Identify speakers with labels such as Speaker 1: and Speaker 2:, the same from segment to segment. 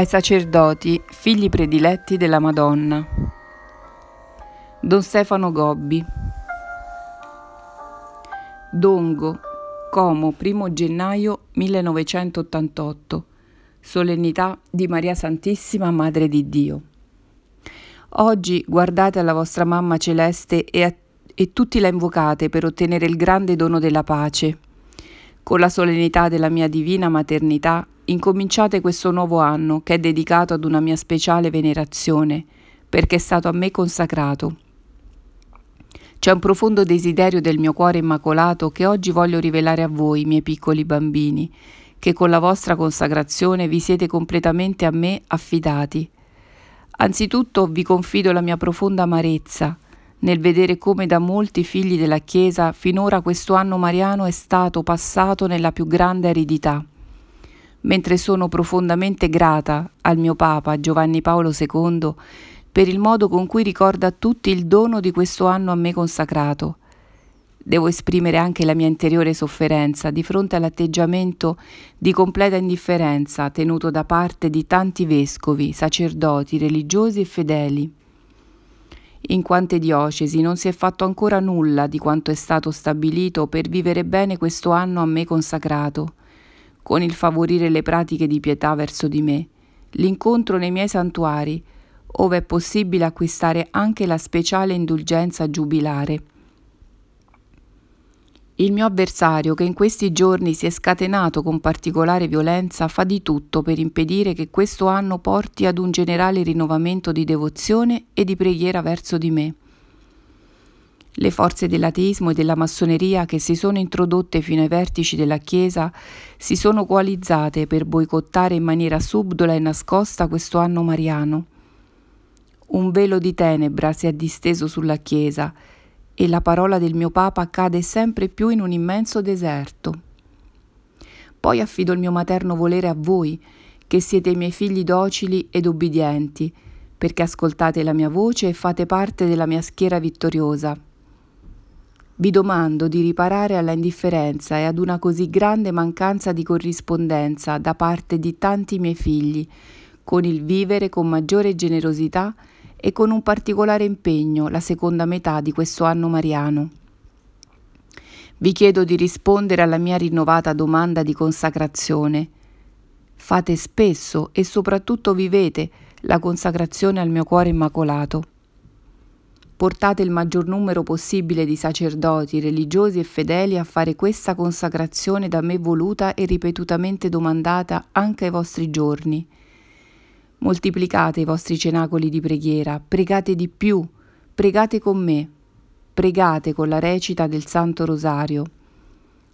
Speaker 1: ai sacerdoti, figli prediletti della Madonna. Don Stefano Gobbi. Dongo, Como, 1 gennaio 1988. Solennità di Maria Santissima, Madre di Dio. Oggi guardate alla vostra mamma celeste e, a, e tutti la invocate per ottenere il grande dono della pace. Con la solennità della mia divina maternità incominciate questo nuovo anno che è dedicato ad una mia speciale venerazione, perché è stato a me consacrato. C'è un profondo desiderio del mio cuore immacolato che oggi voglio rivelare a voi, miei piccoli bambini, che con la vostra consacrazione vi siete completamente a me affidati. Anzitutto vi confido la mia profonda amarezza nel vedere come da molti figli della Chiesa finora questo anno mariano è stato passato nella più grande aridità mentre sono profondamente grata al mio Papa Giovanni Paolo II per il modo con cui ricorda a tutti il dono di questo anno a me consacrato. Devo esprimere anche la mia interiore sofferenza di fronte all'atteggiamento di completa indifferenza tenuto da parte di tanti vescovi, sacerdoti, religiosi e fedeli. In quante diocesi non si è fatto ancora nulla di quanto è stato stabilito per vivere bene questo anno a me consacrato con il favorire le pratiche di pietà verso di me, l'incontro nei miei santuari, ove è possibile acquistare anche la speciale indulgenza giubilare. Il mio avversario, che in questi giorni si è scatenato con particolare violenza, fa di tutto per impedire che questo anno porti ad un generale rinnovamento di devozione e di preghiera verso di me. Le forze dell'ateismo e della massoneria che si sono introdotte fino ai vertici della Chiesa si sono coalizzate per boicottare in maniera subdola e nascosta questo anno mariano. Un velo di tenebra si è disteso sulla Chiesa e la parola del mio Papa cade sempre più in un immenso deserto. Poi affido il mio materno volere a voi, che siete i miei figli docili ed ubbidienti, perché ascoltate la mia voce e fate parte della mia schiera vittoriosa vi domando di riparare alla indifferenza e ad una così grande mancanza di corrispondenza da parte di tanti miei figli, con il vivere con maggiore generosità e con un particolare impegno la seconda metà di questo anno mariano. Vi chiedo di rispondere alla mia rinnovata domanda di consacrazione. Fate spesso e soprattutto vivete la consacrazione al mio cuore immacolato portate il maggior numero possibile di sacerdoti, religiosi e fedeli a fare questa consacrazione da me voluta e ripetutamente domandata anche ai vostri giorni. Moltiplicate i vostri cenacoli di preghiera, pregate di più, pregate con me, pregate con la recita del Santo Rosario.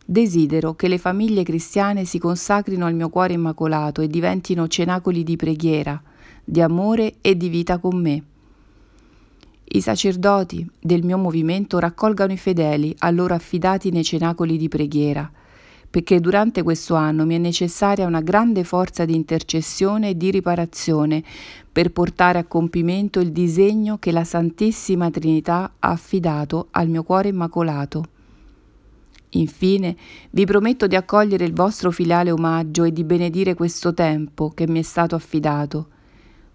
Speaker 1: Desidero che le famiglie cristiane si consacrino al mio cuore immacolato e diventino cenacoli di preghiera, di amore e di vita con me. I sacerdoti del mio movimento raccolgano i fedeli a loro affidati nei cenacoli di preghiera, perché durante questo anno mi è necessaria una grande forza di intercessione e di riparazione per portare a compimento il disegno che la Santissima Trinità ha affidato al mio cuore immacolato. Infine, vi prometto di accogliere il vostro filiale omaggio e di benedire questo tempo che mi è stato affidato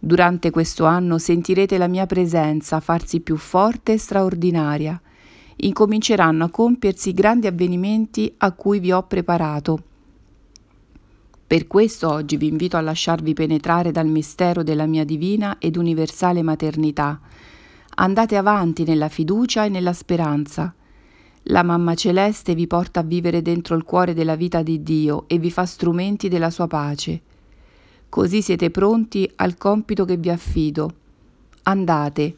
Speaker 1: Durante questo anno sentirete la mia presenza farsi più forte e straordinaria. Incominceranno a compiersi grandi avvenimenti a cui vi ho preparato. Per questo oggi vi invito a lasciarvi penetrare dal mistero della mia divina ed universale maternità. Andate avanti nella fiducia e nella speranza. La Mamma Celeste vi porta a vivere dentro il cuore della vita di Dio e vi fa strumenti della sua pace. Così siete pronti al compito che vi affido. Andate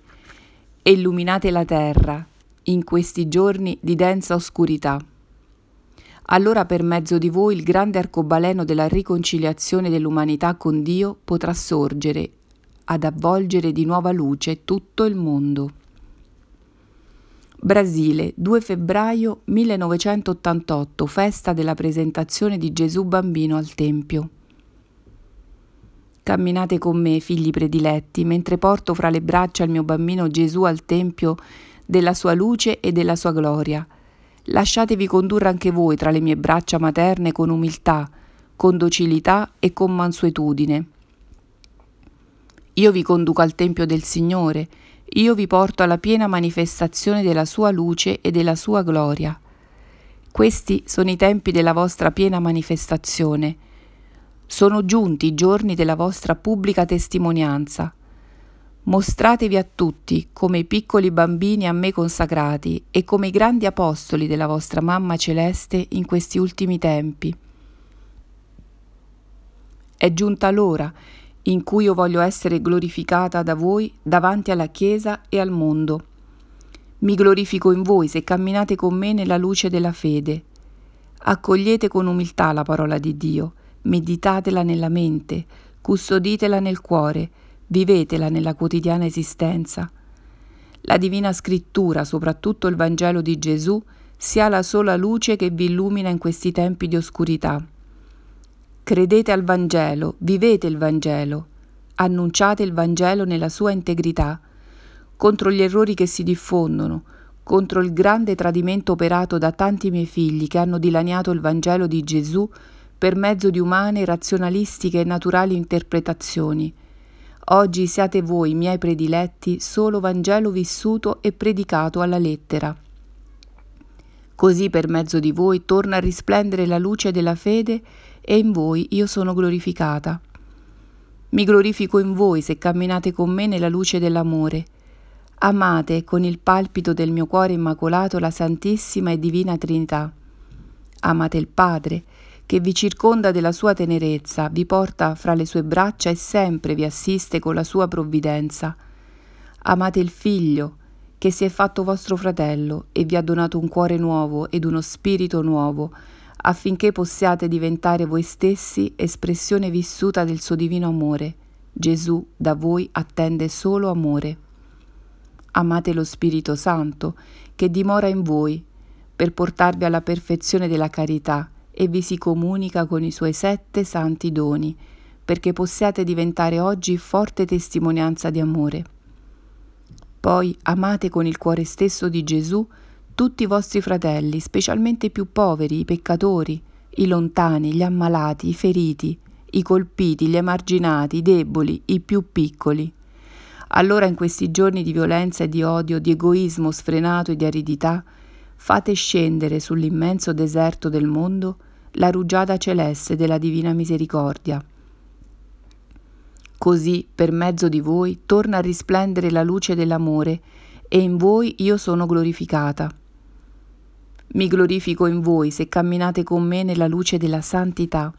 Speaker 1: e illuminate la terra in questi giorni di densa oscurità. Allora per mezzo di voi il grande arcobaleno della riconciliazione dell'umanità con Dio potrà sorgere ad avvolgere di nuova luce tutto il mondo. Brasile, 2 febbraio 1988, festa della presentazione di Gesù bambino al Tempio. Camminate con me, figli prediletti, mentre porto fra le braccia il mio bambino Gesù al Tempio della sua luce e della sua gloria. Lasciatevi condurre anche voi tra le mie braccia materne con umiltà, con docilità e con mansuetudine. io vi conduco al Tempio del Signore, io vi porto alla piena manifestazione della sua luce e della sua gloria. Questi sono i tempi della vostra piena manifestazione. Sono giunti i giorni della vostra pubblica testimonianza. Mostratevi a tutti come i piccoli bambini a me consacrati e come i grandi apostoli della vostra mamma celeste in questi ultimi tempi. È giunta l'ora in cui io voglio essere glorificata da voi davanti alla Chiesa e al mondo. Mi glorifico in voi se camminate con me nella luce della fede. Accogliete con umiltà la parola di Dio, meditatela nella mente, custoditela nel cuore, vivetela nella quotidiana esistenza. La divina scrittura, soprattutto il Vangelo di Gesù, sia la sola luce che vi illumina in questi tempi di oscurità. Credete al Vangelo, vivete il Vangelo, annunciate il Vangelo nella sua integrità, contro gli errori che si diffondono, contro il grande tradimento operato da tanti miei figli che hanno dilaniato il Vangelo di Gesù per mezzo di umane, razionalistiche e naturali interpretazioni. Oggi siate voi, miei prediletti, solo Vangelo vissuto e predicato alla lettera. Così per mezzo di voi torna a risplendere la luce della fede e in voi io sono glorificata. Mi glorifico in voi se camminate con me nella luce dell'amore, Amate con il palpito del mio cuore immacolato la Santissima e Divina Trinità. Amate il Padre, che vi circonda della sua tenerezza, vi porta fra le sue braccia e sempre vi assiste con la sua provvidenza. Amate il Figlio, che si è fatto vostro fratello e vi ha donato un cuore nuovo ed uno spirito nuovo, affinché possiate diventare voi stessi espressione vissuta del suo divino amore. Gesù da voi attende solo amore. Amate lo Spirito Santo che dimora in voi per portarvi alla perfezione della carità e vi si comunica con i suoi sette santi doni, perché possiate diventare oggi forte testimonianza di amore. Poi amate con il cuore stesso di Gesù tutti i vostri fratelli, specialmente i più poveri, i peccatori, i lontani, gli ammalati, i feriti, i colpiti, gli emarginati, i deboli, i più piccoli. Allora in questi giorni di violenza e di odio, di egoismo sfrenato e di aridità, fate scendere sull'immenso deserto del mondo la rugiada celeste della divina misericordia. Così, per mezzo di voi, torna a risplendere la luce dell'amore e in voi io sono glorificata. Mi glorifico in voi se camminate con me nella luce della santità.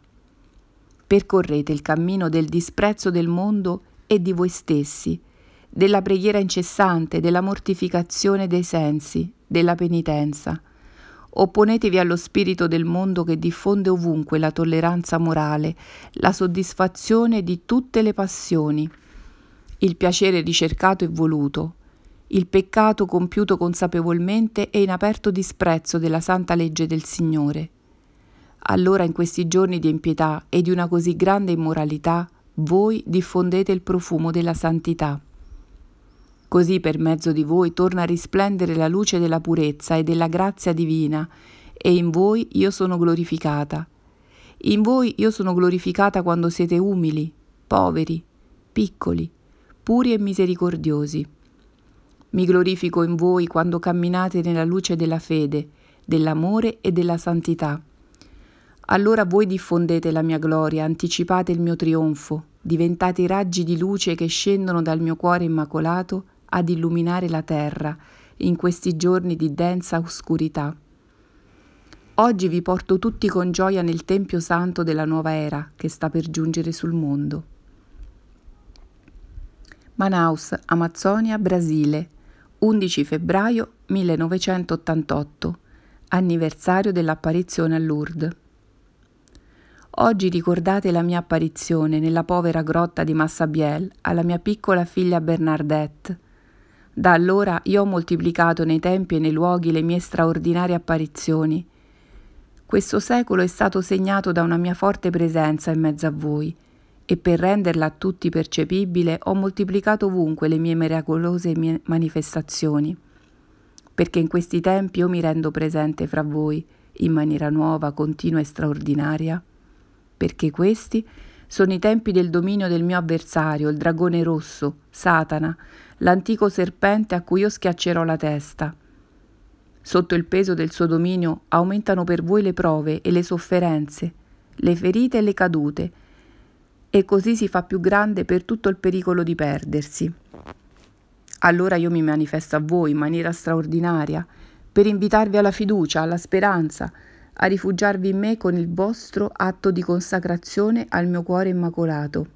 Speaker 1: Percorrete il cammino del disprezzo del mondo e di voi stessi, della preghiera incessante, della mortificazione dei sensi, della penitenza. Opponetevi allo spirito del mondo che diffonde ovunque la tolleranza morale, la soddisfazione di tutte le passioni, il piacere ricercato e voluto, il peccato compiuto consapevolmente e in aperto disprezzo della santa legge del Signore. Allora in questi giorni di impietà e di una così grande immoralità, voi diffondete il profumo della santità. Così per mezzo di voi torna a risplendere la luce della purezza e della grazia divina, e in voi io sono glorificata. In voi io sono glorificata quando siete umili, poveri, piccoli, puri e misericordiosi. Mi glorifico in voi quando camminate nella luce della fede, dell'amore e della santità. Allora voi diffondete la mia gloria, anticipate il mio trionfo, diventate i raggi di luce che scendono dal mio cuore immacolato ad illuminare la terra in questi giorni di densa oscurità. Oggi vi porto tutti con gioia nel Tempio Santo della nuova era che sta per giungere sul mondo. Manaus, Amazzonia, Brasile, 11 febbraio 1988, anniversario dell'apparizione a Lourdes. Oggi ricordate la mia apparizione nella povera grotta di Massabielle alla mia piccola figlia Bernadette, da allora io ho moltiplicato nei tempi e nei luoghi le mie straordinarie apparizioni. Questo secolo è stato segnato da una mia forte presenza in mezzo a voi, e per renderla a tutti percepibile ho moltiplicato ovunque le mie miracolose manifestazioni, perché in questi tempi io mi rendo presente fra voi in maniera nuova, continua e straordinaria, perché questi Sono i tempi del dominio del mio avversario, il dragone rosso, Satana, l'antico serpente a cui io schiaccerò la testa. Sotto il peso del suo dominio aumentano per voi le prove e le sofferenze, le ferite e le cadute, e così si fa più grande per tutto il pericolo di perdersi. Allora io mi manifesto a voi in maniera straordinaria, per invitarvi alla fiducia, alla speranza, a rifugiarvi in me con il vostro atto di consacrazione al mio cuore immacolato.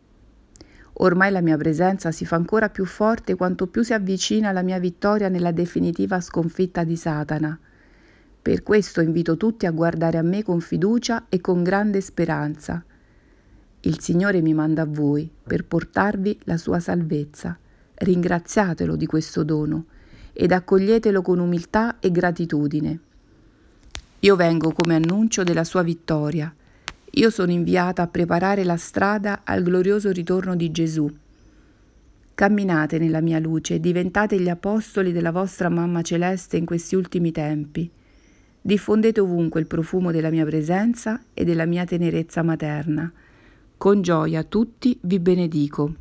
Speaker 1: Ormai la mia presenza si fa ancora più forte quanto più si avvicina la mia vittoria nella definitiva sconfitta di Satana. Per questo invito tutti a guardare a me con fiducia e con grande speranza. Il Signore mi manda a voi per portarvi la sua salvezza. Ringraziatelo di questo dono ed accoglietelo con umiltà e gratitudine. Io vengo come annuncio della sua vittoria. Io sono inviata a preparare la strada al glorioso ritorno di Gesù. Camminate nella mia luce e diventate gli apostoli della vostra Mamma Celeste in questi ultimi tempi. Diffondete ovunque il profumo della mia presenza e della mia tenerezza materna. Con gioia tutti vi benedico.